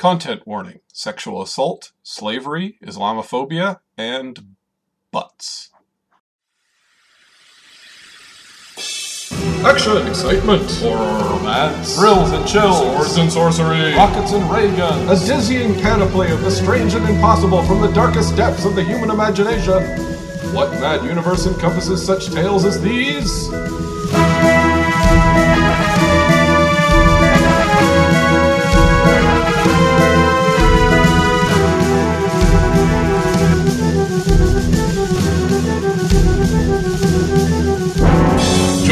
Content warning sexual assault, slavery, Islamophobia, and butts. Action, excitement, horror, romance, thrills and chills, swords and sorcery, rockets and ray guns, a dizzying panoply of the strange and impossible from the darkest depths of the human imagination. What mad universe encompasses such tales as these?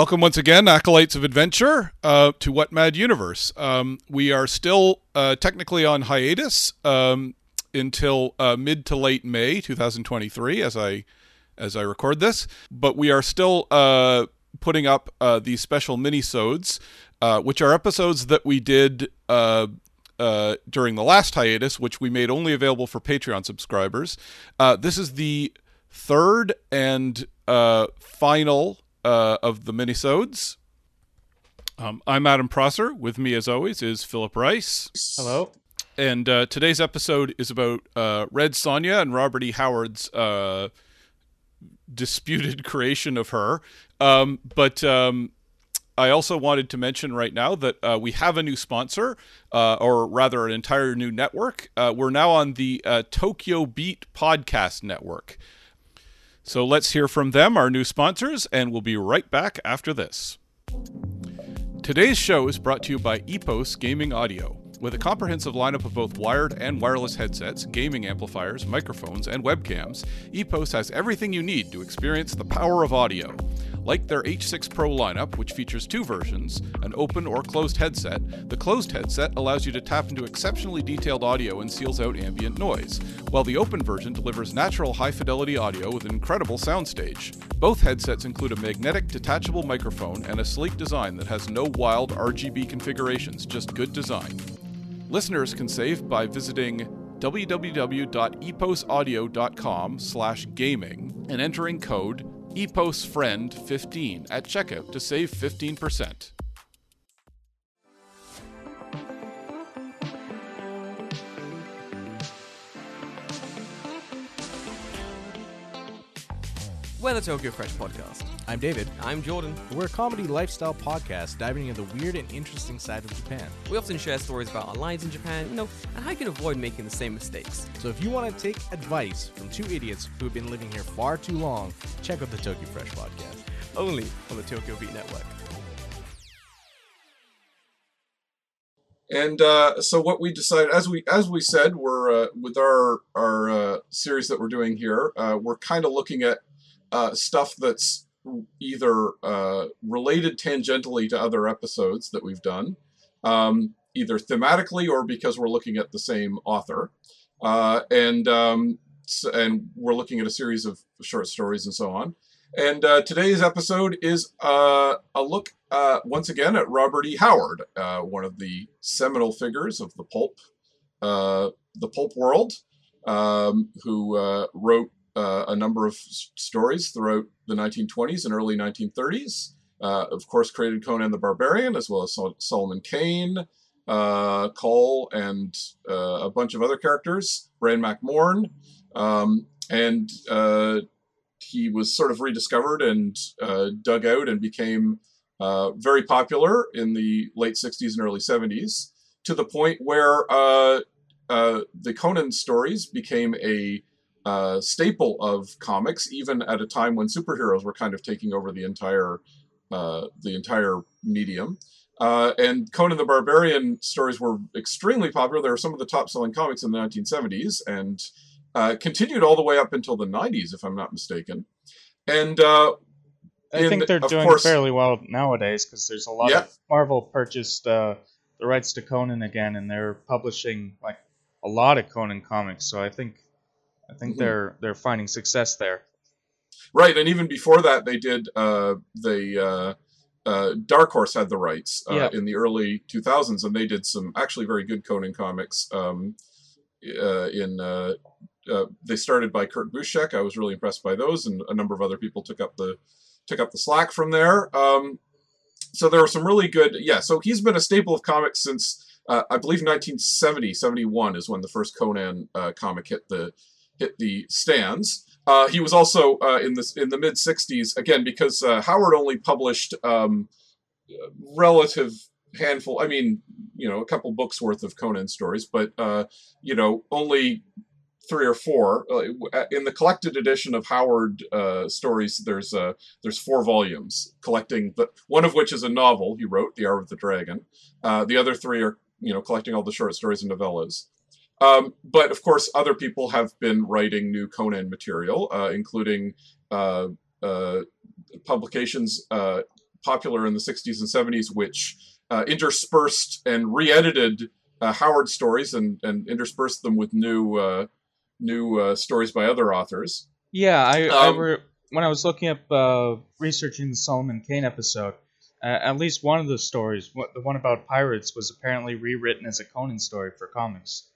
Welcome once again, acolytes of adventure, uh, to What Mad Universe. Um, we are still uh, technically on hiatus um, until uh, mid to late May 2023, as I as I record this. But we are still uh, putting up uh, these special minisodes, uh, which are episodes that we did uh, during the last hiatus, which we made only available for Patreon subscribers. this is the third and final uh, of the minisodes. Um, I'm Adam Prosser. With me, as always, is Philip Rice. Hello. And uh, today's episode is about uh, Red Sonja and Robert E. Howard's uh, disputed creation of her. Um, but um, I also wanted to mention right now that uh, we have a new sponsor, uh, or rather, an entire new network. Uh, we're now on the Tokyo Beat Podcast Network. So let's hear from them, our new sponsors, and we'll be right back after this. Today's show is brought to you by Epos Gaming Audio. With a comprehensive lineup of both wired and wireless headsets, gaming amplifiers, microphones, and webcams, Epos has everything you need to experience the power of audio. Like their H6 Pro lineup, which features two versions, an open or closed headset, the closed headset allows you to tap into exceptionally detailed audio and seals out ambient noise, while the open version delivers natural high fidelity audio with an incredible soundstage. Both headsets include a magnetic detachable microphone and a sleek design that has no wild RGB configurations, just good design. Listeners can save by visiting www.eposaudio.com slash gaming and entering code EPOSFRIEND15 at checkout to save 15%. We're the Tokyo Fresh Podcast. I'm David. I'm Jordan. We're a comedy lifestyle podcast diving into the weird and interesting side of Japan. We often share stories about our lives in Japan, you know, and how you can avoid making the same mistakes. So if you want to take advice from two idiots who have been living here far too long, check out the Tokyo Fresh Podcast. Only on the Tokyo Beat Network. And uh, so what we decided, as we as we said, we're uh, with our our uh, series that we're doing here, uh, we're kind of looking at uh, stuff that's either uh, related tangentially to other episodes that we've done, um, either thematically or because we're looking at the same author, uh, and um, and we're looking at a series of short stories and so on. And uh, today's episode is uh, a look uh, once again at Robert E. Howard, one of the seminal figures of the pulp, the pulp world, um, who wrote uh, a number of stories throughout the 1920s and early 1930s. Uh, of course, created Conan the Barbarian, as well as Sol- Solomon Kane, uh, Kull, and uh, a bunch of other characters, Bran Mak Um, and uh, he was sort of rediscovered and uh, dug out and became very popular in the late 60s and early 70s, to the point where the Conan stories became a uh, staple of comics, even at a time when superheroes were kind of taking over the entire uh, the entire medium. Uh, and Conan the Barbarian stories were extremely popular. They were some of the top selling comics in the 1970s and uh, continued all the way up until the 90s, if I'm not mistaken. And uh, I in- think they're doing course- fairly well nowadays because there's a lot Yeah. of Marvel purchased uh, the rights to Conan again, and they're publishing like a lot of Conan comics. So I think I think Mhm. they're they're finding success there. Right, and even before that, they did uh, the uh, uh, Dark Horse had the rights uh, Yeah. in the early 2000s, and they did some actually very good Conan comics. Um, uh, in uh, uh, they started by Kurt Busiek. I was really impressed by those, and a number of other people took up the took up the slack from there. Um, so there were some really good. Yeah, so he's been a staple of comics since uh, I believe 1970, 71 is when the first Conan uh, comic hit the hit the stands. Uh, he was also uh, in the in the mid '60s again because uh, Howard only published um, relative handful. I mean, you know, a couple books worth of Conan stories, but uh, you know, only three or four. Uh, in the collected edition of Howard uh, stories, there's uh, there's four volumes collecting, but one of which is a novel he wrote, The Hour of the Dragon. Uh, the other three are you know collecting all the short stories and novellas. Um, but of course, other people have been writing new Conan material, uh, including uh, uh, publications uh, popular in the 60s and 70s, which uh, interspersed and re-edited uh, Howard stories and, and interspersed them with new uh, new uh, stories by other authors. Yeah, I, I Um, re- when I was looking up uh, researching the Solomon Kane episode, uh, at least one of the stories, the one about pirates, was apparently rewritten as a Conan story for comics.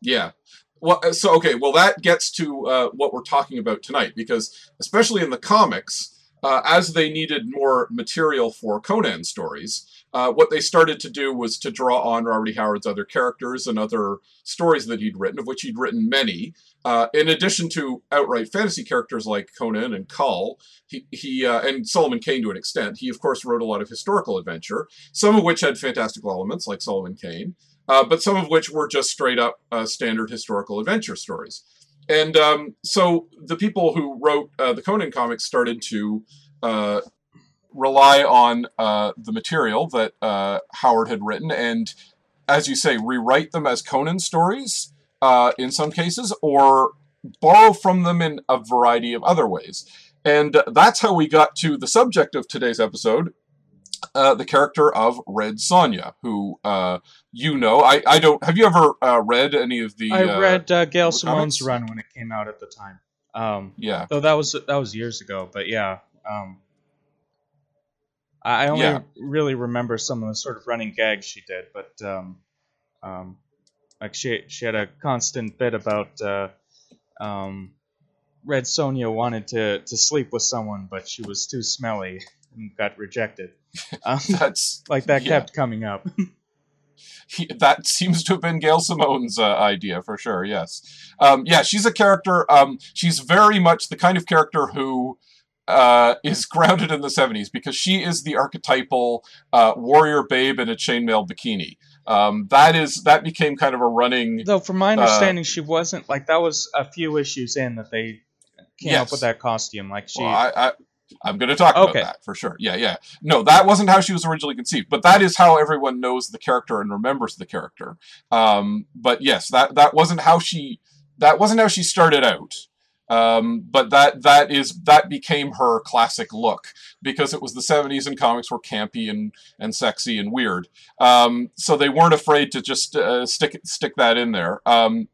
Yeah. Well, uh, so okay. Well, that gets to uh, what we're talking about tonight, because especially in the comics, uh, as they needed more material for Conan stories, uh, what they started to do was to draw on Robert E. Howard's other characters and other stories that he'd written, of which he'd written many. Uh, in addition to outright fantasy characters like Conan and Kull, he, he uh, and Solomon Kane to an extent, he of course wrote a lot of historical adventure, some of which had fantastical elements, like Solomon Kane uh, but some of which were just straight up uh, standard historical adventure stories. And um, so the people who wrote uh, the Conan comics started to uh, rely on uh, the material that uh, Howard had written and, as you say, rewrite them as Conan stories in some cases, or borrow from them in a variety of other ways. And that's how we got to the subject of today's episode, uh, the character of Red Sonja, who uh, you know. I, I don't. Have you ever uh, read any of the? I uh, read uh, Gail comics? Simone's run when it came out at the time. Um, Yeah, though that was that was years ago, but yeah. Um, I I only Yeah. really remember some of the sort of running gags she did, but um, um, like she she had a constant bit about uh, um, Red Sonja wanted to to sleep with someone, but she was too smelly and got rejected. Um, that's like that yeah. kept coming up. that seems to have been Gail Simone's uh, idea for sure. Yes, um, yeah, she's a character. Um, she's very much the kind of character who uh, is grounded in the '70s because she is the archetypal uh, warrior babe in a chainmail bikini. Um, that is that became kind of a running. Though, from my Uh, understanding, she wasn't like that. Was a few issues in that they came up with that costume. Like she, Well, I, I, I'm going to talk about that for sure. Yeah, yeah. No, that wasn't how she was originally conceived, but that is how everyone knows the character and remembers the character. Um, but yes, that that wasn't how she that wasn't how she started out. Um, but that that is that became her classic look because it was the 70s and comics were campy and and sexy and weird. Um, so they weren't afraid to just uh, stick stick that in there. Um,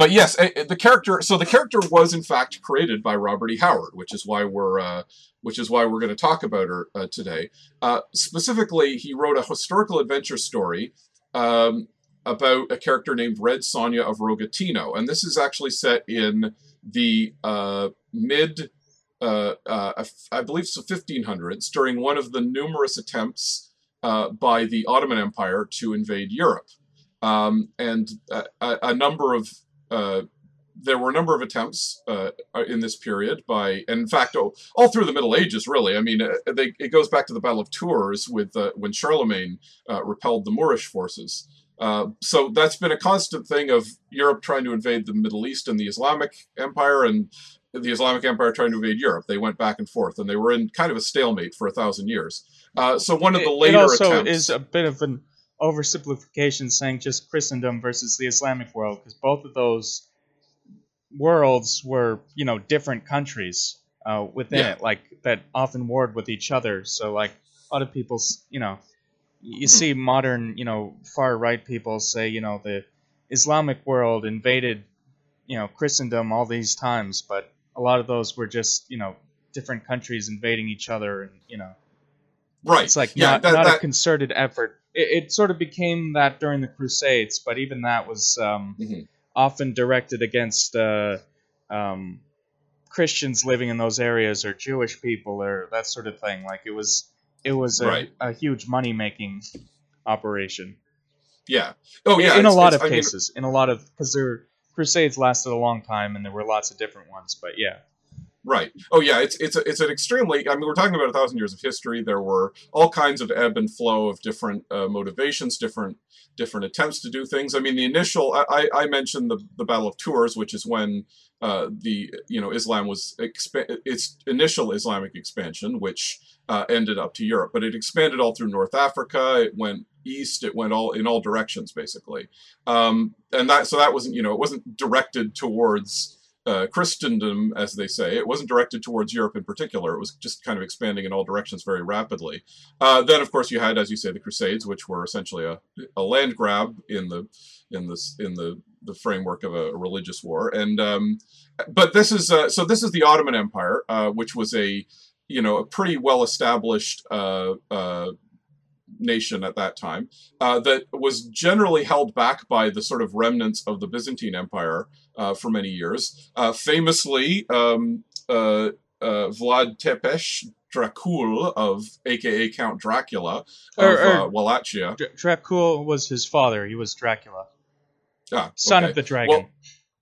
but yes, eh, eh, the character. So the character was in fact created by Robert E. Howard, which is why we're uh, which is why we're going to talk about her uh, today. Uh, specifically, he wrote a historical adventure story um, about a character named Red Sonja of Rogatino, and this is actually set in the uh, mid, uh, uh, I believe, so 1500s during one of the numerous attempts by the Ottoman Empire to invade Europe, um, and a, a number of uh, there were a number of attempts uh, in this period by, in fact, oh, all through the Middle Ages, really. I mean, uh, they, it goes back to the Battle of Tours with uh, when Charlemagne uh, repelled the Moorish forces. Uh, so that's been a constant thing of Europe trying to invade the Middle East and the Islamic Empire, and the Islamic Empire trying to invade Europe. They went back and forth, and they were in kind of a stalemate for a thousand years. Uh, so one of the later it also attempts is a bit of an oversimplification saying just Christendom versus the Islamic world because both of those worlds were you know different countries. uh, within Yeah. it, like that often warred with each other. So like a lot of people's, you know, you see modern, you know, far right people say, you know, the Islamic world invaded, you know, Christendom all these times, but a lot of those were just, you know, different countries invading each other, and you know, Right. it's like yeah, not, that, not a concerted effort. It, it sort of became that during the Crusades, but even that was um, Mhm. often directed against uh, um, Christians living in those areas or Jewish people or that sort of thing. Like it was, it was a, Right. a huge money making operation. yeah. Oh yeah. in a lot of I mean, cases, in a lot of because their Crusades lasted a long time and there were lots of different ones. But yeah, Right. Oh yeah, it's it's a, it's an extremely. I mean, we're talking about a thousand years of history. There were all kinds of ebb and flow of different uh, motivations, different different attempts to do things. I mean, the initial. I, I mentioned the the Battle of Tours, which is when uh, the you know Islam was expa- its initial Islamic expansion, which uh, ended up to Europe, but it expanded all through North Africa. It went east. It went all in all directions, basically. Um, and that so that wasn't you know it wasn't directed towards uh, Christendom, as they say. It wasn't directed towards Europe in particular. It was just kind of expanding in all directions very rapidly. Uh, then, of course, you had, as you say, the Crusades, which were essentially a, a land grab in the in this in the the framework of a, religious war. And um, but this is uh, so this is the Ottoman Empire, uh, which was a you know a pretty well established uh, uh, nation at that time uh, that was generally held back by the sort of remnants of the Byzantine Empire uh, for many years. Uh, famously, um, uh, uh, Vlad Tepes Dracul of AKA Count Dracula of Or- or- uh, Wallachia. Dr- Dracul was his father. He was Dracula, Ah, son okay. of the dragon. Well,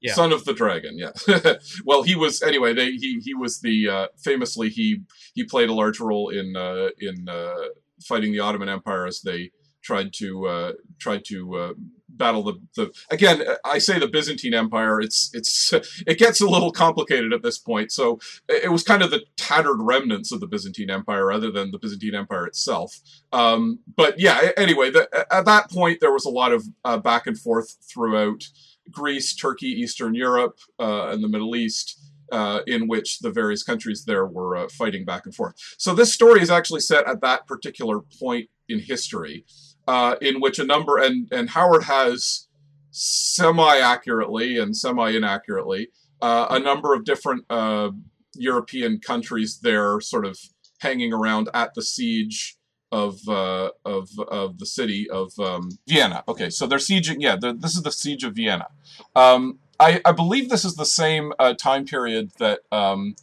Yeah. Son of the Dragon, yeah. well, he was anyway. They, he he was the uh, famously he he played a large role in uh, in uh, fighting the Ottoman Empire as they tried to uh, tried to uh, battle the, the again. I say the Byzantine Empire. It's it's it gets a little complicated at this point. So it was kind of the tattered remnants of the Byzantine Empire, rather than the Byzantine Empire itself. Um, but yeah, anyway, the, at that point there was a lot of uh, back and forth throughout. Greece, Turkey, Eastern Europe, uh, and the Middle East, uh, in which the various countries there were uh, fighting back and forth. So this story is actually set at that particular point in history, uh, in which a number and and Howard has semi-accurately and semi-inaccurately uh, a number of different uh, European countries there, sort of hanging around at the siege of uh, of of the city of um, Vienna. Okay, so they're sieging. Yeah, they're, this is the siege of Vienna. Um, I, I believe this is the same uh, time period that um,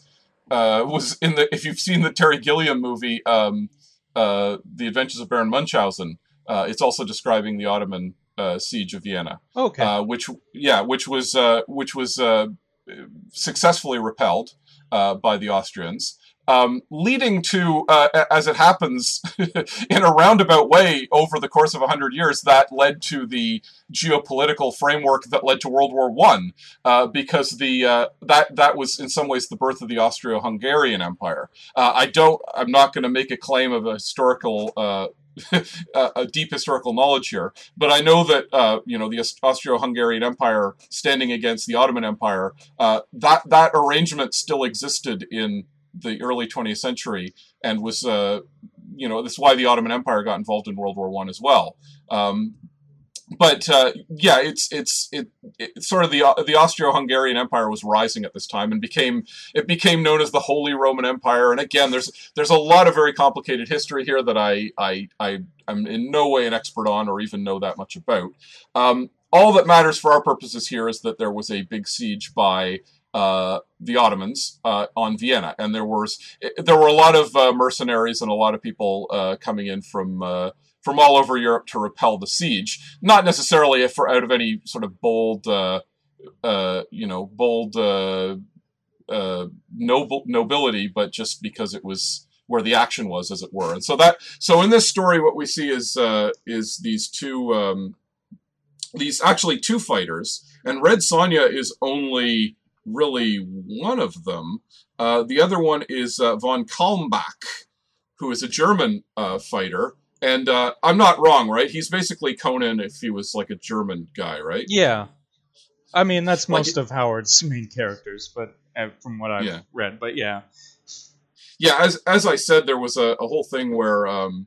uh, was in the. If you've seen the Terry Gilliam movie, um, uh, The Adventures of Baron Munchausen, uh, it's also describing the Ottoman uh, siege of Vienna okay. uh, which yeah, which was uh, which was uh, successfully repelled uh, by the Austrians, um, leading to, uh, as it happens, in a roundabout way over the course of hundred years, that led to the geopolitical framework that led to World War One, uh, because the uh, that that was in some ways the birth of the Austro-Hungarian Empire. Uh, I don't. I'm not going to make a claim of a historical. Uh, a deep historical knowledge here, but I know that uh, you know the Austro-Hungarian Empire standing against the Ottoman Empire. Uh, that that arrangement still existed in the early 20th century and was uh, you know this is why the Ottoman Empire got involved in World War One as well. Um, but uh, yeah, it's it's it, it sort of the the Austro-Hungarian Empire was rising at this time and became it became known as the Holy Roman Empire. And again, there's there's a lot of very complicated history here that I I I am in no way an expert on or even know that much about. Um, all that matters for our purposes here is that there was a big siege by uh, the Ottomans uh, on Vienna, and there was there were a lot of uh, mercenaries and a lot of people uh, coming in from uh, from all over Europe to repel the siege. Not necessarily for out of any sort of bold, uh, you know, bold noble nobility, but just because it was where the action was, as it were. And so that so in this story, what we see is is these two um, these actually two fighters, and Red Sonja is only really one of them. Uh, the other one is uh, von Kalmbach, who is a German uh, fighter. And uh, I'm not wrong, right? He's basically Conan if he was like a German guy, right? yeah. I mean, that's Like most of Howard's main characters, but uh, from what I've Yeah. read, but yeah, yeah as as i said there was a, a whole thing where um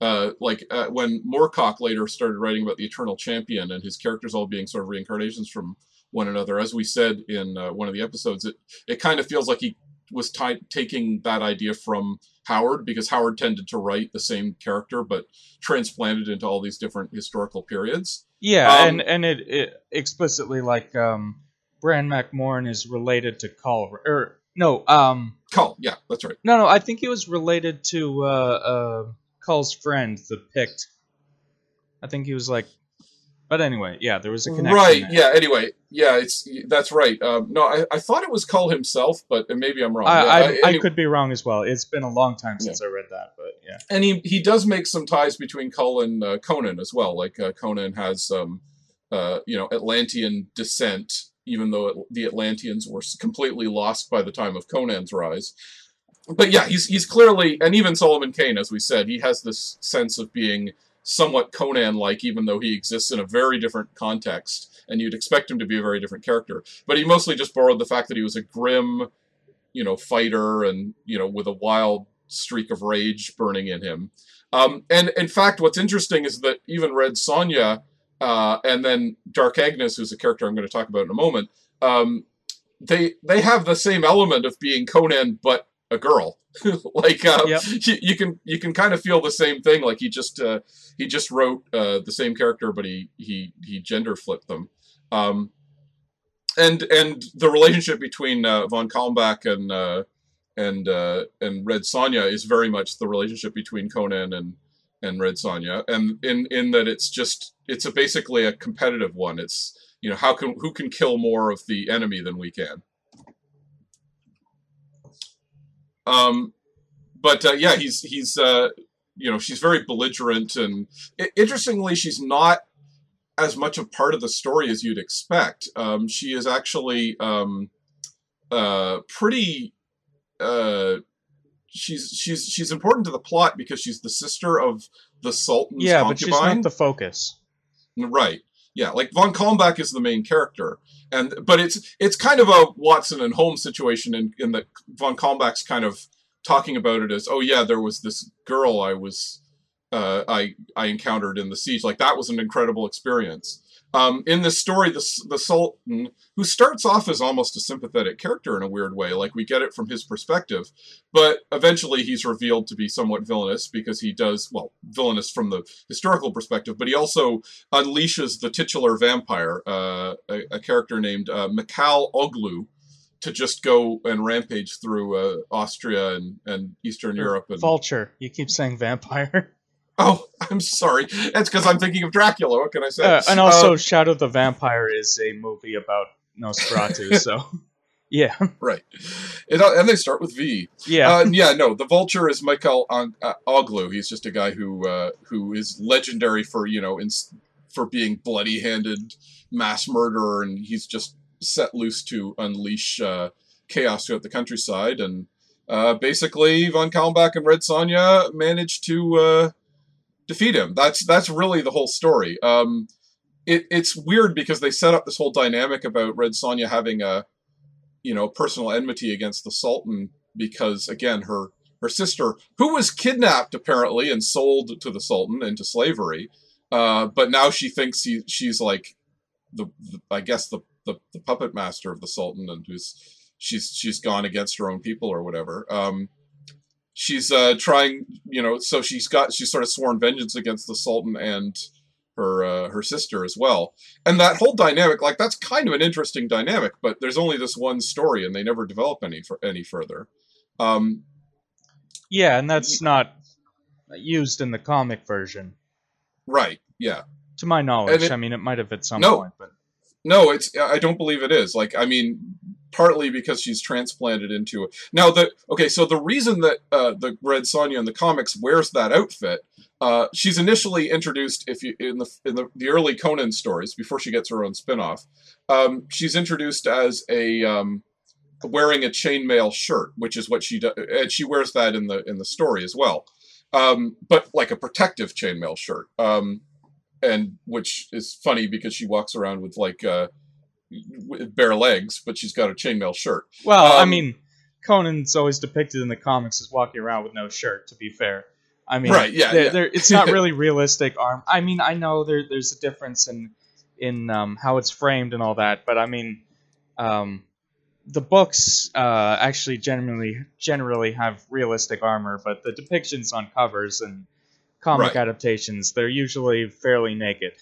uh like uh, when moorcock later started writing about the eternal champion and his characters all being sort of reincarnations from one another. As we said in uh, one of the episodes it it kind of feels like he was ti- taking that idea from howard because howard tended to write the same character but transplanted into all these different historical periods. Yeah, Um, and and it, it explicitly like um, Bran Mak Morn is related to Kull, or no, um, Kull, yeah that's right. No, no, I think he was related to uh, uh, Kull's friend, the Pict. I think he was like, but anyway, yeah, there was a connection. right there. yeah anyway yeah it's that's right um no i, I thought it was Kull himself but maybe i'm wrong I, Yeah, I, I- I could be wrong as well. It's been a long time since I read that, but yeah. and he he does make some ties between Kull and uh, Conan as well. Like uh, Conan has um, uh, you know Atlantean descent, even though it, the Atlanteans were completely lost by the time of Conan's rise. But yeah, he's he's clearly, and even Solomon Kane, as we said, he has this sense of being somewhat Conan-like, even though he exists in a very different context, and you'd expect him to be a very different character. But he mostly just borrowed the fact that he was a grim, you know, fighter, and you know, with a wild streak of rage burning in him. Um, and in fact, what's interesting is that even Red Sonja uh, and then Dark Agnes, who's a character I'm going to talk about in a moment, um, they they have the same element of being Conan, but a girl. like uh, Yep. you, you can you can kind of feel the same thing. Like he just uh, he just wrote uh, the same character, but he he he gender flipped them. Um, and and the relationship between uh, von Kalmbach and uh, and uh, and Red Sonja is very much the relationship between Conan and and Red Sonja, and in in that it's just it's a basically a competitive one. It's you know how can who can kill more of the enemy than we can. Um, but uh, yeah, he's he's uh, you know she's very belligerent, and interestingly, she's not as much a part of the story as you'd expect. Um, she is actually um, uh, pretty. Uh, she's she's she's important to the plot because she's the sister of the Sultan's Yeah, but she's not the focus. Right. Yeah, like von Kalmbach is the main character, and but it's it's kind of a Watson and Holmes situation in in that von Kalmbach's kind of talking about it as oh yeah there was this girl I was uh, I I encountered in the siege like that was an incredible experience. Um, in this story, the the Sultan who starts off as almost a sympathetic character in a weird way, like we get it from his perspective, but eventually he's revealed to be somewhat villainous because he does well villainous from the historical perspective, but he also unleashes the titular vampire, uh, a, a character named uh, Mikhail Oglu, to just go and rampage through uh, Austria and, and Eastern Europe. And Vulture. You keep saying vampire. oh, I'm sorry, That's because I'm thinking of Dracula. What can I say? Uh, and also, Uh, Shadow the Vampire is a movie about Nosferatu. so, yeah, right, it, and they start with V. yeah, Uh, yeah, no, the Vulture is Michael uh, Oglu. He's just a guy who uh, who is legendary for you know in, for being bloody-handed mass murderer, and he's just set loose to unleash uh, chaos throughout the countryside. And uh, basically, von Kalmbach and Red Sonja manage to uh, defeat him. That's that's really the whole story. Um, it, it's weird because they set up this whole dynamic about Red Sonja having a you know personal enmity against the Sultan because again her her sister who was kidnapped apparently and sold to the Sultan into slavery, uh, but now she thinks he, she's like the, the I guess the, the the puppet master of the Sultan and who's she's she's gone against her own people or whatever. Um, she's uh, trying, you know, so she's got she's sort of sworn vengeance against the Sultan and her uh, her sister as well. And that whole dynamic, like that's kind of an interesting dynamic, but there's only this one story, and they never develop any for any further. Um, yeah, and that's not used in the comic version, right? Yeah. to my knowledge. it- I mean, it might have at some No. point, but No, it's I don't believe it is. Like I mean, partly because she's transplanted into it. Now the okay, so the reason that uh, the Red Sonja in the comics wears that outfit, uh, she's initially introduced if you in the in the, the early Conan stories before she gets her own spin-off, um, she's introduced as a um, wearing a chainmail shirt, which is what she does, and she wears that in the in the story as well, um, but like a protective chainmail shirt. Um, and which is funny because she walks around with like uh with bare legs, but she's got a chainmail shirt. Well, I Um, mean, Conan's always depicted in the comics as walking around with no shirt. To be fair, I mean, Right, yeah, there- yeah. there- it's not really realistic arm. I mean, I know there, there's a difference in in um, how it's framed and all that, but I mean, um, the books uh, actually generally generally have realistic armor, but the depictions on covers and comic Right. adaptations they're usually fairly naked.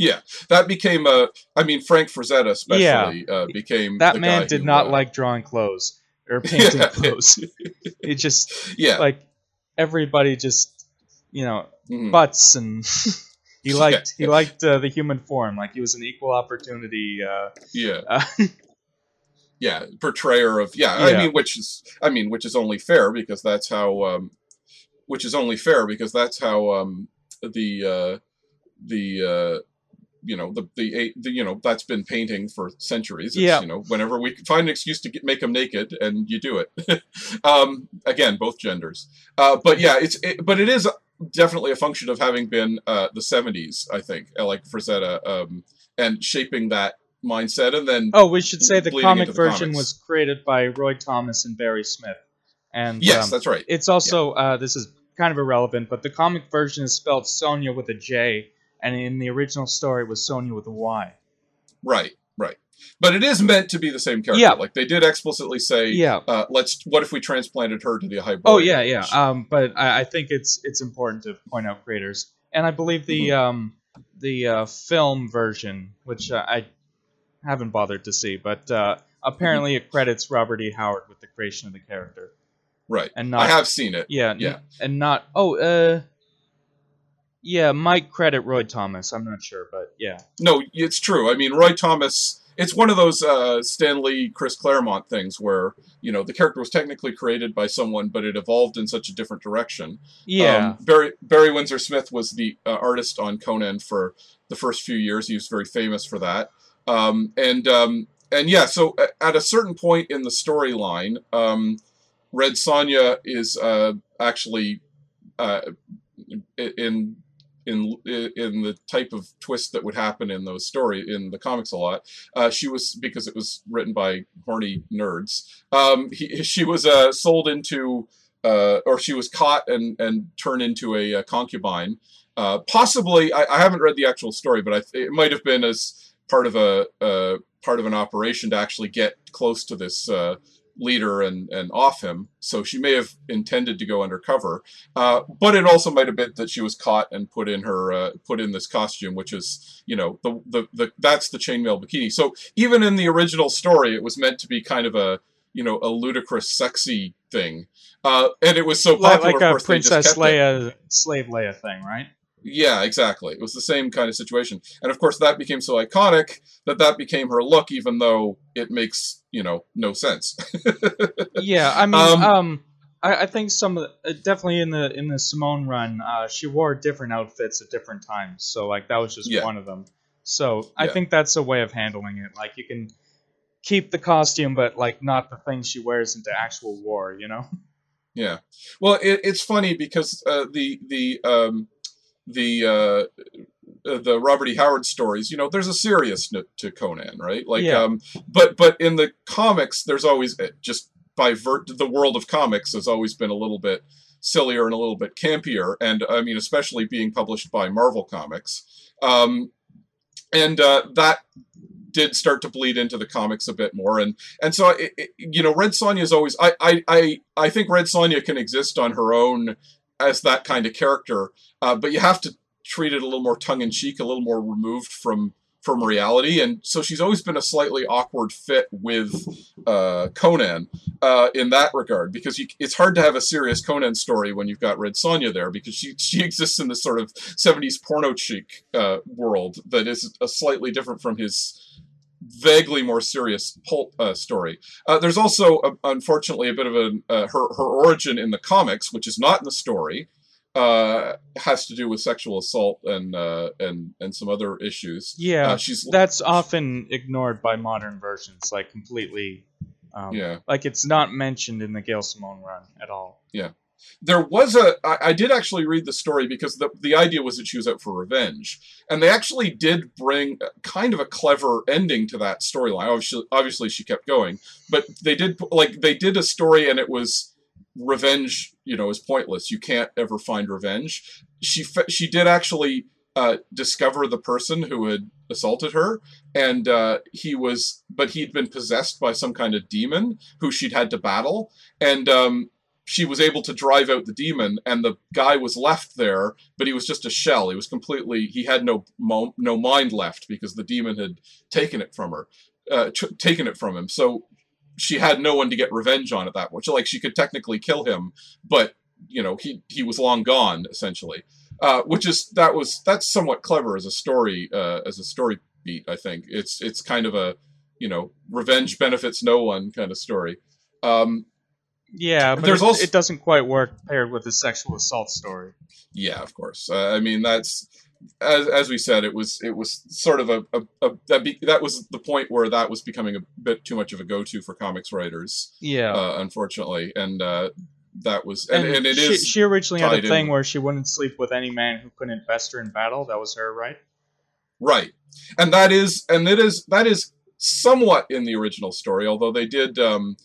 Yeah, that became a. I mean, Frank Frazetta especially Yeah. uh, became That man did not uh, like drawing clothes or painting Yeah. clothes. It just Yeah, like everybody just you know mhm. butts and he Yeah. liked he liked uh, the human form like he was an equal opportunity uh, yeah, uh, yeah. Portrayer of yeah. I mean, which is I mean, which is only fair because that's how. Um, which is only fair because that's how um, the uh, the uh, you know the, the eight the you know that's been painting for centuries. It's, Yeah. You know, whenever we find an excuse to get, make them naked, and you do it. um, again, both genders. Uh, but yeah, it's it, but it is definitely a function of having been uh, the '70s. I think, uh, like Frazetta, um, and shaping that mindset, and then oh we should say the comic the version comics. was created by roy thomas and barry smith and yes, um, that's right. it's also uh, this is kind of irrelevant but the comic version is spelled sonja with a j and in the original story it was sonya with a y Right, right. But it is meant to be the same character. Yeah. Like they did explicitly say, yeah uh, "Let's. What if we transplanted her to the hybrid?" Oh yeah, yeah. Um, but I, I think it's it's important to point out creators, and I believe the Mm-hmm. um the uh, film version, which uh, I haven't bothered to see, but uh, apparently it credits Robert E. Howard with the creation of the character, right. and not I have seen it. yeah yeah. and not oh uh yeah might credit Roy Thomas. I'm not sure, but yeah No, it's true. I mean, Roy Thomas. It's one of those uh, Stan Lee, Chris Claremont things where you know the character was technically created by someone, but it evolved in such a different direction. yeah Um, Barry Barry Windsor Smith was the uh, artist on Conan for the first few years. He was very famous for that. Um, and um, and yeah, so at a certain point in the storyline, um, Red Sonja is uh, actually uh, in in in the type of twist that would happen in those story in the comics a lot. Uh, she was because it was written by horny nerds. Um, he, she was uh, sold into uh, or she was caught and and turned into a, uh concubine. Uh, possibly, I, I haven't read the actual story, but I, it might have been as part of a part of an operation to actually get close to this uh, leader and and off him. So she may have intended to go undercover, uh, but it also might have been that she was caught and put in her uh, put in this costume, which is you know the the, the that's the chainmail bikini. So even in the original story, it was meant to be kind of a you know a ludicrous, sexy thing, uh, and it was so popular. like of a Princess kept it. Leia slave Leia thing, right? Yeah, exactly. It was the same kind of situation, and of course that became so iconic that that became her look, even though it makes you know no sense. yeah, I mean, Um, um, I, I think some of the, uh, definitely in the in the Simone run, uh, she wore different outfits at different times. So like that was just Yeah. one of them. So I Yeah. think that's a way of handling it. Like you can keep the costume, but like not the things she wears into actual war. You know? Yeah. Well, it, it's funny because uh, the the um, the uh, the Robert E. Howard stories, you know, there's a seriousness to Conan, right? Like, Yeah. um, but but in the comics, there's always uh, just by vert the world of comics has always been a little bit sillier and a little bit campier, and I mean, especially being published by Marvel Comics, um, and uh, that did start to bleed into the comics a bit more and and so it, it- you know red sonja is always I, I i i think red sonja can exist on her own as that kind of character uh, but you have to treat it a little more tongue-in-cheek a little more removed from from reality. And so she's always been a slightly awkward fit with uh, conan uh, in that regard because you, it's hard to have a serious conan story when you've got red sonja there because she she exists in this sort of 70s porno chic uh, world that is a slightly different from his vaguely more serious pulp uh, story. Uh, there's also, uh, unfortunately, a bit of a uh, her her origin in the comics, which is not in the story, uh, has to do with sexual assault and uh, and and some other issues. Yeah. She's That's often ignored by modern versions, like completely. Um, yeah. Like it's not mentioned in the Gail Simone run at all. There was a I, I did actually read the story because the the idea was that she was out for revenge. And they actually did bring kind of a clever ending to that storyline. Obviously obviously she kept going but they did like they did a story and it was revenge you know is pointless. You can't ever find revenge. She she did actually uh, discover the person who had assaulted her and uh, he was but he'd been possessed by some kind of demon who she'd had to battle. And um, she was able to drive out the demon and the guy was left there but he was just a shell. He was completely he had no mo- no mind left because the demon had taken it from her uh, t- taken it from him. So she had no one to get revenge on at that point. Like she could technically kill him but you know he he was long gone essentially. Uh, which is that was that's somewhat clever as a story uh, as a story beat i think. It's it's kind of a you know revenge benefits no one kind of story. Um, Yeah, but There's it, also- it doesn't quite work paired with the sexual assault story. Yeah, of course. Uh, I mean, that's as as we said, it was it was sort of a, a, a that be, that was the point where that was becoming a bit too much of a go to for comics writers, Yeah. uh, unfortunately, and uh, that was and, and, it she, is she originally had a thing in. where she wouldn't sleep with any man who couldn't best her in battle. That was her, right? right, and that is and it is that is somewhat in the original story, although they did um,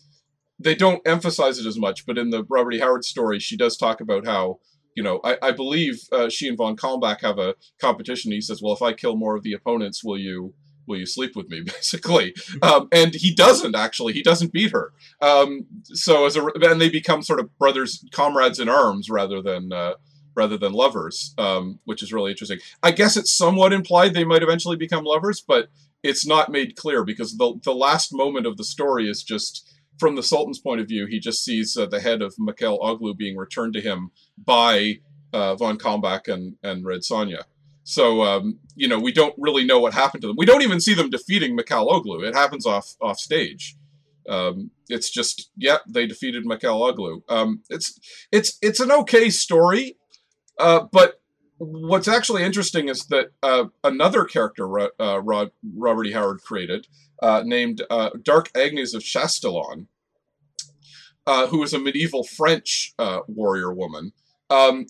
they don't emphasize it as much, but in the Robert E. Howard story, she does talk about how. You know, I, I believe uh, she and von Kalmbach have a competition. He says, "Well, if I kill more of the opponents, will you will you sleep with me?" Basically, um, and he doesn't actually. He doesn't beat her. Um, so as a and they become sort of brothers, comrades in arms rather than uh, rather than lovers, um, which is really interesting. I guess it's somewhat implied they might eventually become lovers, but it's not made clear because the the last moment of the story is just from the Sultan's point of view. He just sees uh, the head of Mikhail Oglu being returned to him by uh, von Kalmbach and and Red Sonja. So um, you know we don't really know what happened to them. We don't even see them defeating Mikhail Oglu. It happens off off stage. Um, it's just yeah, they defeated Mikhail Oglu. Um, it's it's it's an okay story, uh, but what's actually interesting is that uh, another character uh, Robert E. Howard created, uh, named uh, Dark Agnes of Chastillon, uh, who is a medieval French uh, warrior woman. Um,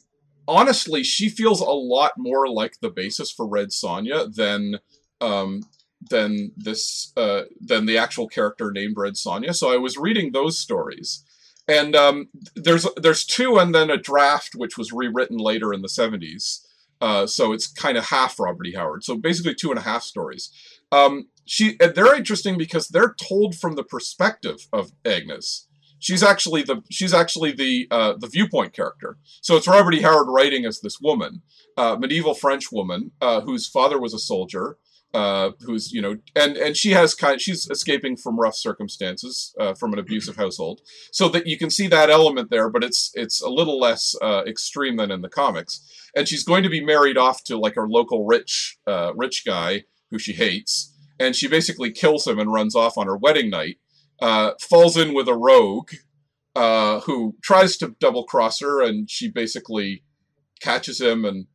honestly, she feels a lot more like the basis for Red Sonja than um, than this uh, than the actual character named Red Sonja. So I was reading those stories, and um, there's there's two, and then a draft which was rewritten later in the '70s. Uh, so it's kind of half Robert E. Howard. So basically, two and a half stories. Um, she they're interesting because they're told from the perspective of Agnes. She's actually the she's actually the uh, the viewpoint character. So it's Robert E. Howard writing as this woman, uh, medieval French woman uh, whose father was a soldier, uh, who's you know, and and she has kind she's escaping from rough circumstances uh, from an abusive household. So that you can see that element there, but it's it's a little less uh, extreme than in the comics. And she's going to be married off to like her local rich uh, rich guy who she hates, and she basically kills him and runs off on her wedding night. Uh, falls in with a rogue uh, who tries to double cross her, and she basically catches him and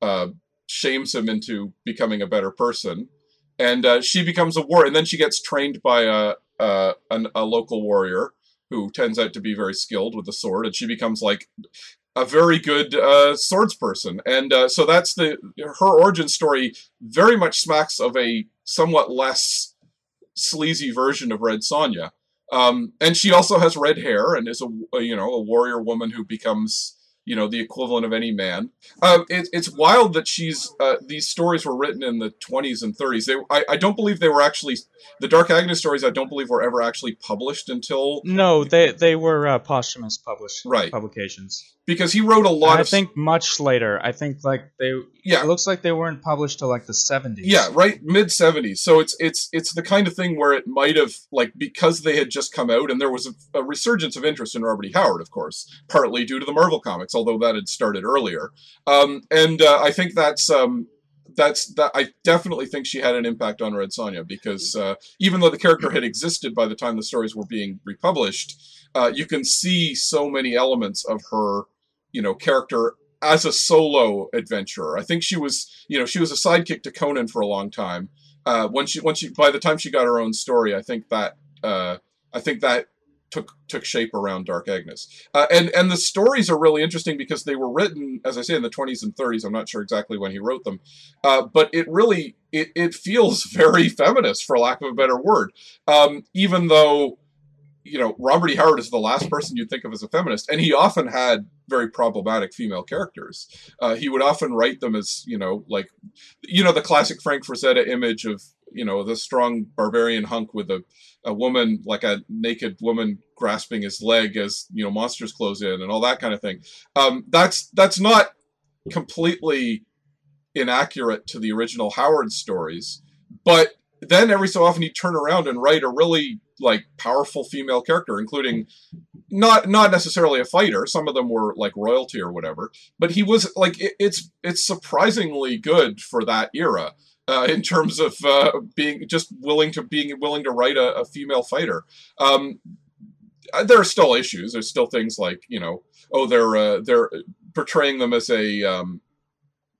uh, shames him into becoming a better person. And uh, she becomes a war, and then she gets trained by a, a an, a local warrior who turns out to be very skilled with the sword, and she becomes like a very good uh, swords person. And uh, so that's the her origin story. Very much smacks of a somewhat less sleazy version of Red Sonja. Um, and she also has red hair and is a, you know a warrior woman who becomes you know the equivalent of any man. Uh, it, it's wild that she's uh, these stories were written in the 20s and 30s. They I, I don't believe they were actually the Dark Agnes stories. I don't believe were ever actually published until No, they they were uh, posthumous published Right. publications. Because he wrote a lot I of think much later. I think like they. yeah It looks like they weren't published till like the seventies. Yeah, right, mid seventies. So it's it's it's the kind of thing where it might have like because they had just come out and there was a, a resurgence of interest in Robert E. Howard, of course, partly due to the Marvel comics, although that had started earlier. Um, and uh, I think that's um, that's that. I definitely think she had an impact on Red Sonja because uh, even though the character had existed by the time the stories were being republished, uh, you can see so many elements of her, you know, character as a solo adventurer. I think she was, you know, she was a sidekick to Conan for a long time. Uh, when she, when she, by the time she got her own story, I think that, uh, I think that took took shape around Dark Agnes. Uh, and and the stories are really interesting because they were written, as I say, in the 20s and 30s. I'm not sure exactly when he wrote them, uh, but it really it it feels very feminist, for lack of a better word. Um, even though you know Robert E. Howard is the last person you'd think of as a feminist, and he often had very problematic female characters. Uh, he would often write them as you know like you know the classic Frank Frazetta image of you know the strong barbarian hunk with a, a woman like a naked woman grasping his leg as you know monsters close in and all that kind of thing um, that's that's not completely inaccurate to the original howard stories but then every so often he'd turn around and write a really like powerful female character including not not necessarily a fighter some of them were like royalty or whatever but he was like it, it's it's surprisingly good for that era uh, in terms of uh, being just willing to being willing to write a, a female fighter. Um, uh, there are still issues. There's still things like you know, oh, they're uh, they're portraying them as a um,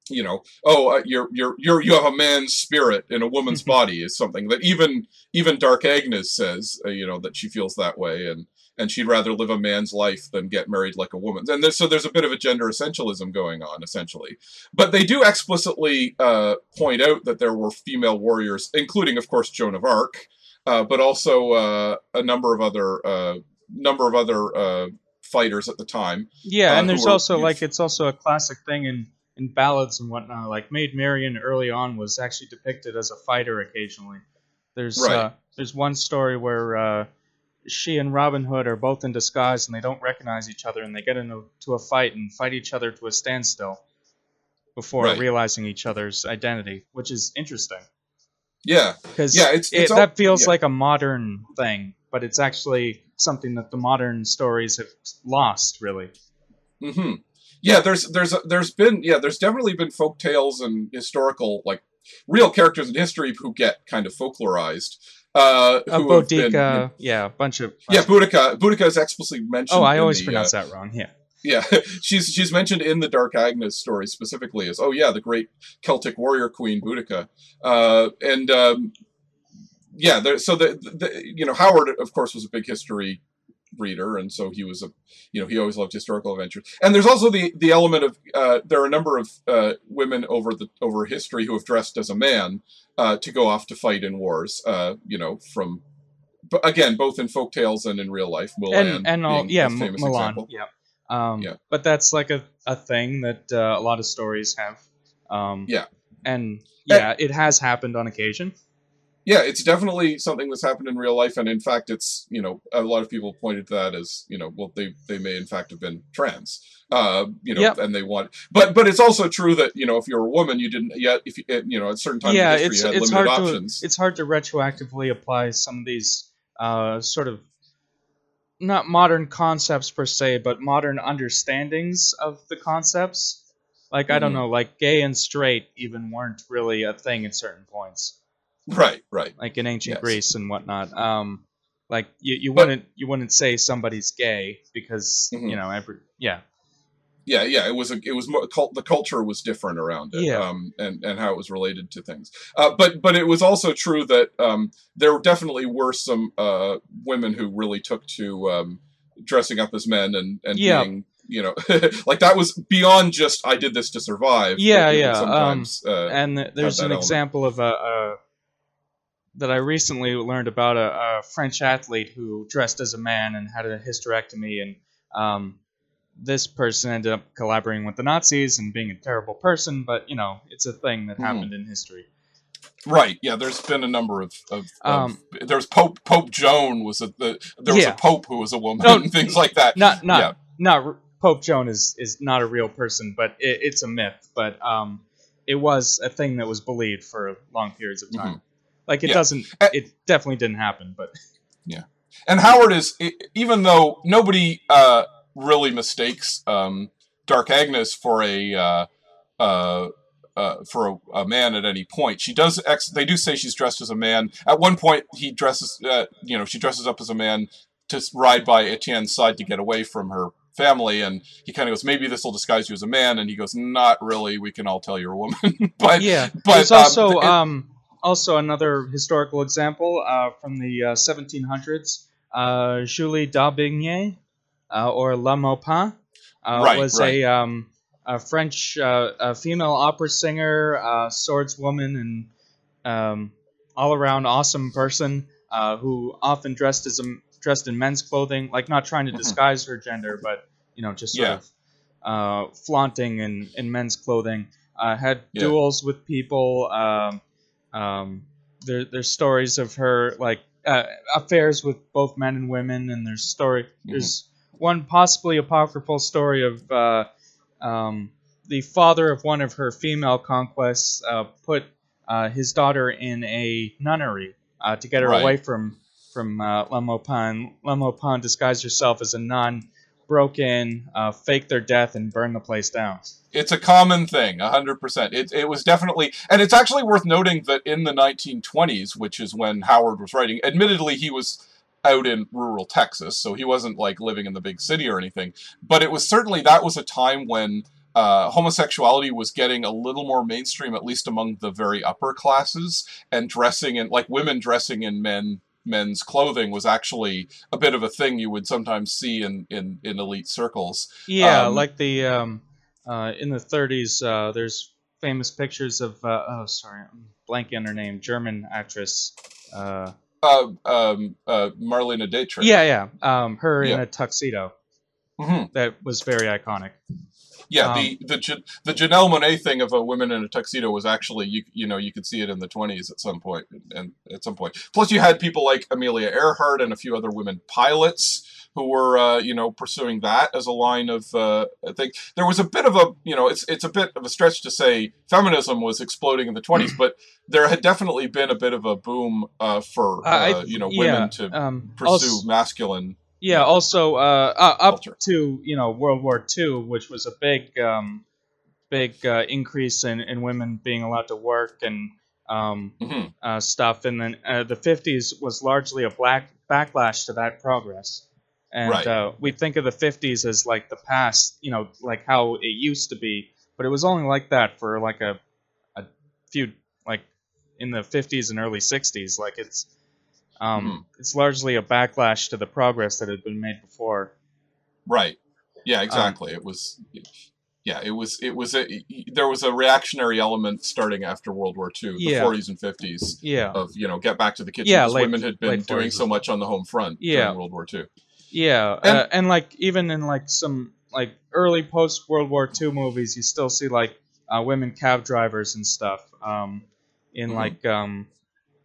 you know, oh, uh, you're you're you're you have a man's spirit in a woman's body is something that even even Dark Agnes says, uh, you know, that she feels that way, and and she'd rather live a man's life than get married like a woman. And there's, so there's a bit of a gender essentialism going on, essentially. But they do explicitly uh, point out that there were female warriors, including, of course, Joan of Arc, uh, but also uh, a number of other uh, number of other uh, fighters at the time. Yeah, and there's were- also like it's also a classic thing in in ballads and whatnot. Like Maid Marian early on was actually depicted as a fighter occasionally. There's Right. uh, there's one story where uh, she and Robin Hood are both in disguise and they don't recognize each other and they get into to a fight and fight each other to a standstill before Right. realizing each other's identity, which is interesting Yeah, because Yeah, it's- it, all- that feels yeah. like a modern thing, but it's actually something that the modern stories have lost, really. hmm Yeah, there's there's there's been yeah there's definitely been folk tales and historical like real characters in history who get kind of folklorized. Uh, Uh, who have Boudica, been- yeah, a bunch of. yeah, Boudica. Boudica is explicitly mentioned. oh, I always the, pronounce uh, that wrong. Yeah. Yeah, she's she's mentioned in the Dark Agnes story specifically as oh yeah the great Celtic warrior queen Boudica, uh, and um, yeah, there, so the, the you know Howard of course was a big history reader, and so he was a you know he always loved historical adventures. And there's also the the element of uh, there are a number of uh, women over the over history who have dressed as a man uh, to go off to fight in wars. Uh, you know from. But again, both in folk tales and in real life, Mulan and and all yeah, M- famous Mulan. example. Yeah. Um, Yeah. But that's like a, a thing that uh, a lot of stories have. Um, Yeah. And yeah, it has happened on occasion. Yeah, it's definitely something that's happened in real life, and in fact, it's you know a lot of people pointed to that as you know well they they may in fact have been trans, uh, you know, Yep. and they want, but but it's also true that you know if you're a woman, you didn't yet if you you know at certain times yeah, in history it's you had it's limited hard options. to it's hard to retroactively apply some of these uh, sort of not modern concepts per se, but modern understandings of the concepts. Like I don't Mhm. know, like gay and straight even weren't really a thing at certain points. Right, right, like in ancient Yes. Greece and whatnot. Um, like you, you But- wouldn't you wouldn't say somebody's gay because Mhm. you know every yeah yeah, yeah. It was a, it was more, cult, the culture was different around it, Yeah. um, and and how it was related to things. Uh, but but it was also true that um, there definitely were some uh, women who really took to um, dressing up as men and and Yeah. being you know like that was beyond just I did this to survive. Yeah, yeah, um, Sometimes, uh, and there's an element. example of a, a that I recently learned about a, a French athlete who dressed as a man and had a hysterectomy and um, this person ended up collaborating with the Nazis and being a terrible person but you know it's a thing that Mhm. happened in history right. Yeah, there's been a number of, of, of Um, there's Pope Pope Joan was a the, there was Yeah. a Pope who was a woman No, and things like that. not not Yeah. not Pope Joan is is not a real person, but it, it's a myth. But um, it was a thing that was believed for long periods of time. Like it Yeah. doesn't, it definitely didn't happen. But yeah, And Howard is, even though nobody uh, really mistakes um, Dark Agnes for a uh, uh, uh, for a, a man at any point, she does. Ex- they do say she's dressed as a man. At one point, he dresses. Uh, you know, she dresses up as a man to ride by Etienne's side to get away from her family, and he kind of goes, "Maybe this will disguise you as a man." And he goes, "Not really. We can all tell you're a woman." but yeah, but there's um, also it- um, also another historical example uh, from the uh, 1700s. uh, Julie d'Aubigny, uh, or La Maupin, uh, Right, was right. a, um, a French uh, a female opera singer, uh, swordswoman, and um, all around awesome person uh, who often dressed as a, dressed in men's clothing, like not trying to Mhm. disguise her gender, but you know just sort Yeah. of uh, flaunting in, in men's clothing. Uh, had Yeah. duels with people. Um, um, there, there's stories of her like uh, affairs with both men and women, and there's story. There's one possibly apocryphal story of uh, um, the father of one of her female conquests uh, put uh, his daughter in a nunnery uh, to get her Right. away from from uh. La Maupin disguised herself as a nun, broke in, uh, faked their death, and burned the place down. It's a common thing, hundred percent. It it was definitely, and it's actually worth noting that in the 1920s, which is when Howard was writing, admittedly he was out in rural Texas, so he wasn't like living in the big city or anything. But it was certainly that was a time when uh, homosexuality was getting a little more mainstream, at least among the very upper classes, and dressing in like women dressing in men men's clothing was actually a bit of a thing you would sometimes see in in, in elite circles. Yeah, Um, like the um, uh, in the 30s, uh, there's famous pictures of uh, oh sorry, I'm blanking on her name, German actress. Uh, Uh, um, uh, Marlene Dietrich. yeah, yeah, um, her in a tuxedo. Mhm. That was very iconic. Yeah, Um, the the the Janelle Monáe thing of a woman in a tuxedo was actually you you know you could see it in the twenties at some point and at some point. Plus, you had people like Amelia Earhart and a few other women pilots who were uh, you know pursuing that as a line of uh, I think there was a bit of a you know it's it's a bit of a stretch to say feminism was exploding in the twenties, but there had definitely been a bit of a boom uh, for uh, I- you know yeah, women to um, pursue also- masculine. Yeah, also uh, uh, up Culture. to you know World War II, which was a big, um, big uh, increase in, in women being allowed to work and um, Mhm. uh, stuff, and then uh, the 50s was largely a black backlash to that progress. And Right. uh, we think of the 50s as like the past, you know, like how it used to be, but it was only like that for like a, a few, like in the 50s and early 60s. Like it's, um, Mhm. it's largely a backlash to the progress that had been made before. Right. Um, Yeah, exactly. it was yeah, it was it was a there was a reactionary element starting after World War II, the Yeah. 40s and 50s Yeah, of, you know, get back to the kitchen Yeah, because late- women had been doing 40s. so much on the home front Yeah. during World War II. yeah, And- uh, and like even in like some like early post World War II movies, you still see like uh, women cab drivers and stuff. Um, in Mhm. like um,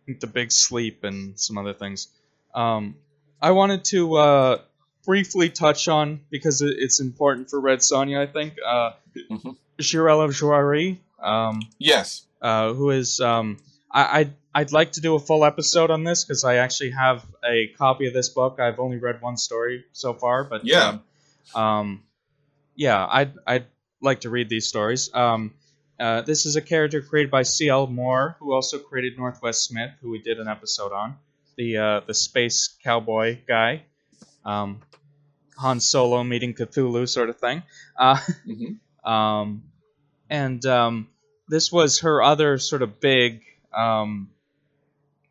The Big Sleep and some other things. Um, I wanted to uh, briefly touch on because it's important for Red Sonja. I think uh, Mhm. Jirel of Joiry. Um, Yes. uh, who is um, I, I'd I'd like to do a full episode on this because I actually have a copy of this book. I've only read one story so far, but Yeah. um, um, yeah, I'd I'd like to read these stories. Um, uh, this is a character created by C.L. Moore, who also created Northwest Smith, who we did an episode on, the uh, the space cowboy guy, um, Han Solo meeting Cthulhu sort of thing. Uh, hmm um, and um, this was her other sort of big um,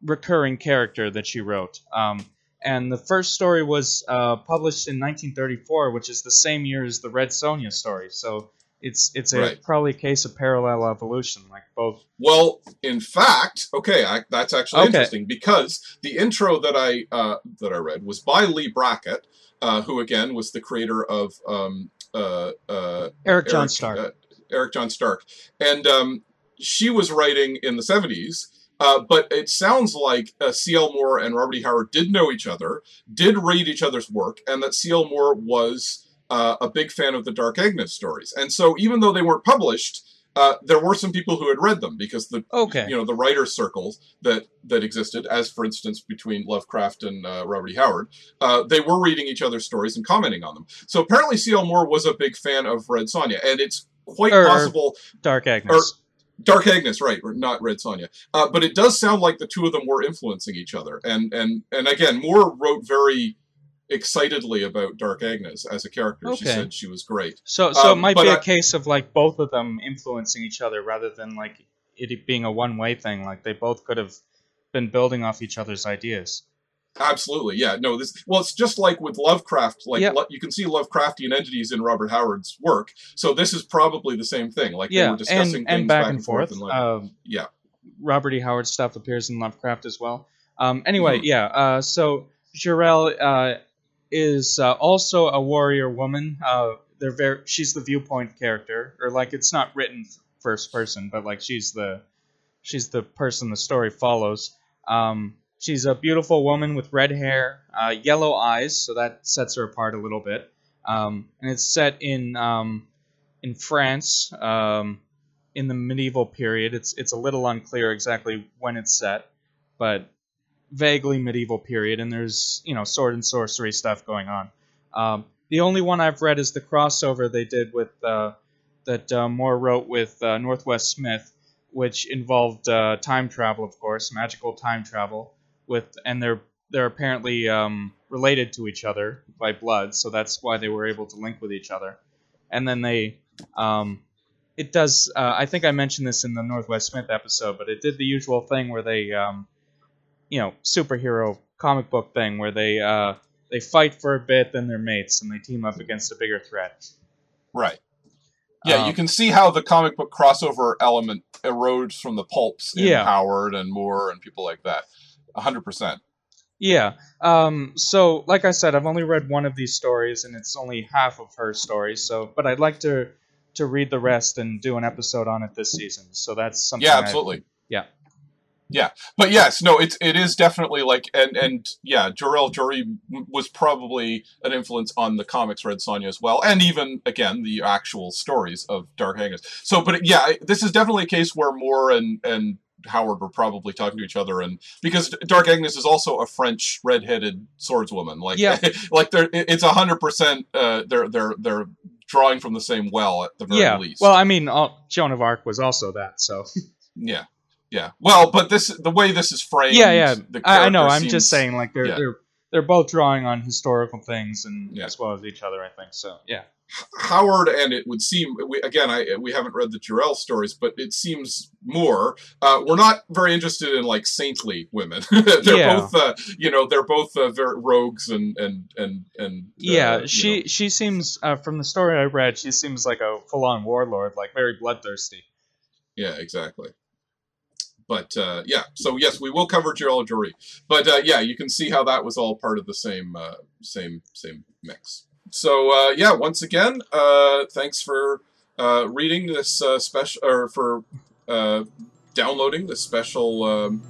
recurring character that she wrote. Um, and the first story was uh, published in 1934, which is the same year as the Red Sonja story. So it's it's a Right. probably a case of parallel evolution, like both. Well, in fact, okay, I, that's actually Okay. interesting because the intro that I uh, that I read was by Leigh Brackett, uh, who again was the creator of um, uh, uh, Eric John Eric, Stark. uh, Eric John Stark, and um, she was writing in the seventies. Uh, but it sounds like uh, C.L. Moore and Robert E. Howard did know each other, did read each other's work, and that C.L. Moore was uh, a big fan of the Dark Agnes stories. And so, even though they weren't published, uh, there were some people who had read them because the okay. you know the writers' circles that that existed, as for instance between Lovecraft and uh, Robert E. Howard, uh, they were reading each other's stories and commenting on them. So apparently, C.L. Moore was a big fan of Red Sonja, and it's quite Or- possible Dark Agnes. Dark Agnes, right, or not Red Sonja. Uh, but it does sound like the two of them were influencing each other, and and and again, Moore wrote very excitedly about Dark Agnes as a character. She said she was great. So, so it Um, might be a I- case of like both of them influencing each other rather than like it being a one-way thing. Like they both could have been building off each other's ideas. Absolutely, yeah. No, this well, it's just like with Lovecraft. Like Yeah. lo- you can see Lovecraftian entities in Robert Howard's work. So this is probably the same thing. Like they yeah, were discussing and, things and back, and forth. and like, um, yeah, Robert E. Howard stuff appears in Lovecraft as well. Um, anyway, Mhm. yeah. Uh, so Jirel uh, is uh, also a warrior woman. Uh, they're very. She's the viewpoint character, or like it's not written first person, but like she's the she's the person the story follows. Um, she's a beautiful woman with red hair, uh, yellow eyes, so that sets her apart a little bit. Um, and it's set in um, in France. Um, in the medieval period. It's it's a little unclear exactly when it's set, but vaguely medieval period. And there's you know sword and sorcery stuff going on. Um, the only one I've read is the crossover they did with uh, that uh, Moore wrote with uh, Northwest Smith, which involved uh, time travel, of course, magical time travel. With and they're they're apparently um, related to each other by blood, so that's why they were able to link with each other. And then they um, it does. Uh, I think I mentioned this in the Northwest Smith episode, but it did the usual thing where they, um, you know, superhero comic book thing where they uh, they fight for a bit, then they're mates, and they team up against a bigger threat. right. Yeah, Um, you can see how the comic book crossover element erodes from the pulps in Yeah. Howard and Moore and people like that. hundred percent. Yeah. Um, so, like I said, I've only read one of these stories, and it's only half of her story. So, but I'd like to to read the rest and do an episode on it this season. So that's something. Yeah, I- absolutely. yeah. Yeah, but yes, no, it's it is definitely like and and yeah, Jirel Joiry was probably an influence on the comics Red Sonja as well, and even again the actual stories of Dark Agnes. So, but yeah, this is definitely a case where Moore and and Howard were probably talking to each other, and because Dark Agnes is also a French redheaded swordswoman, like Yeah. like they're it's a hundred percent uh they're they're they're drawing from the same well at the very yeah. least. Well, I mean, uh, Joan of Arc was also that. So. yeah. Yeah. Well, but this the way this is framed. yeah, yeah. the I, I know. I'm seems- just saying, like they're yeah. they're they're both drawing on historical things and Yeah. as well as each other. I think so. Yeah. Howard and it would seem we, again I we haven't read the Jirel stories, but it seems more uh, we're not very interested in like saintly women. they're Yeah. both uh, you know they're both uh, very rogues and and and and uh, Yeah. she know. she seems uh, from the story I read, she seems like a full on warlord, like very bloodthirsty. yeah exactly. But uh, yeah, so yes, we will cover Jirel Joiry. But uh, yeah, you can see how that was all part of the same uh, same same mix. So uh, yeah, once again, uh, thanks for uh, reading this special or for downloading this special um,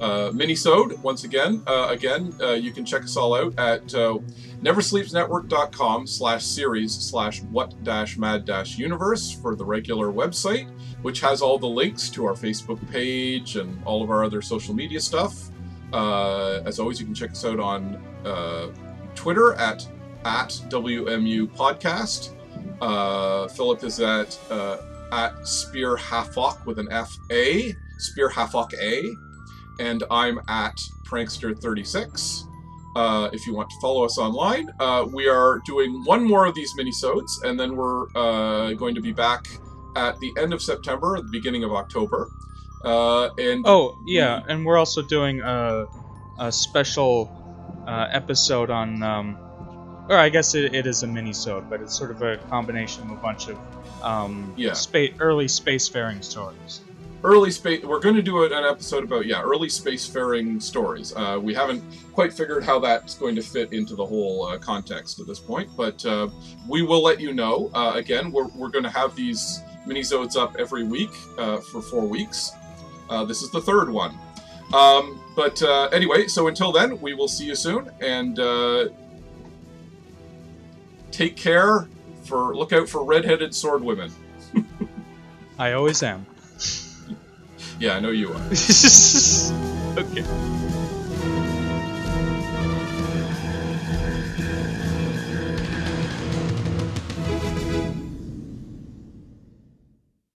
uh, mini-sode. Once again, uh, again, uh, you can check us all out at uh, neversleepsnetwork.com slash series slash what dash mad dash universe for the regular website, which has all the links to our Facebook page and all of our other social media stuff. Uh, as always, you can check us out on uh, Twitter at at WMU Podcast. Uh, Philip is at uh, at Spear Hafok with an F A, Spear Hafok A, and I'm at Prankster36. Uh, if you want to follow us online, uh, we are doing one more of these minisodes, and then we're uh, going to be back at the end of September, at the beginning of October. Uh, and Oh yeah, and we're also doing a a special uh, episode on. Um, or I guess it, it is a mini-sode, but it's sort of a combination of a bunch of um, Yeah. spa- early spacefaring stories. early space we're going to do an episode about yeah early spacefaring stories uh, we haven't quite figured how that's going to fit into the whole uh, context at this point but uh, we will let you know uh, again we're, we're going to have these minisodes up every week uh, for four weeks uh, this is the third one um, but uh, anyway so until then we will see you soon and uh, take care for look out for red-headed sword women I always am. yeah i know you are okay.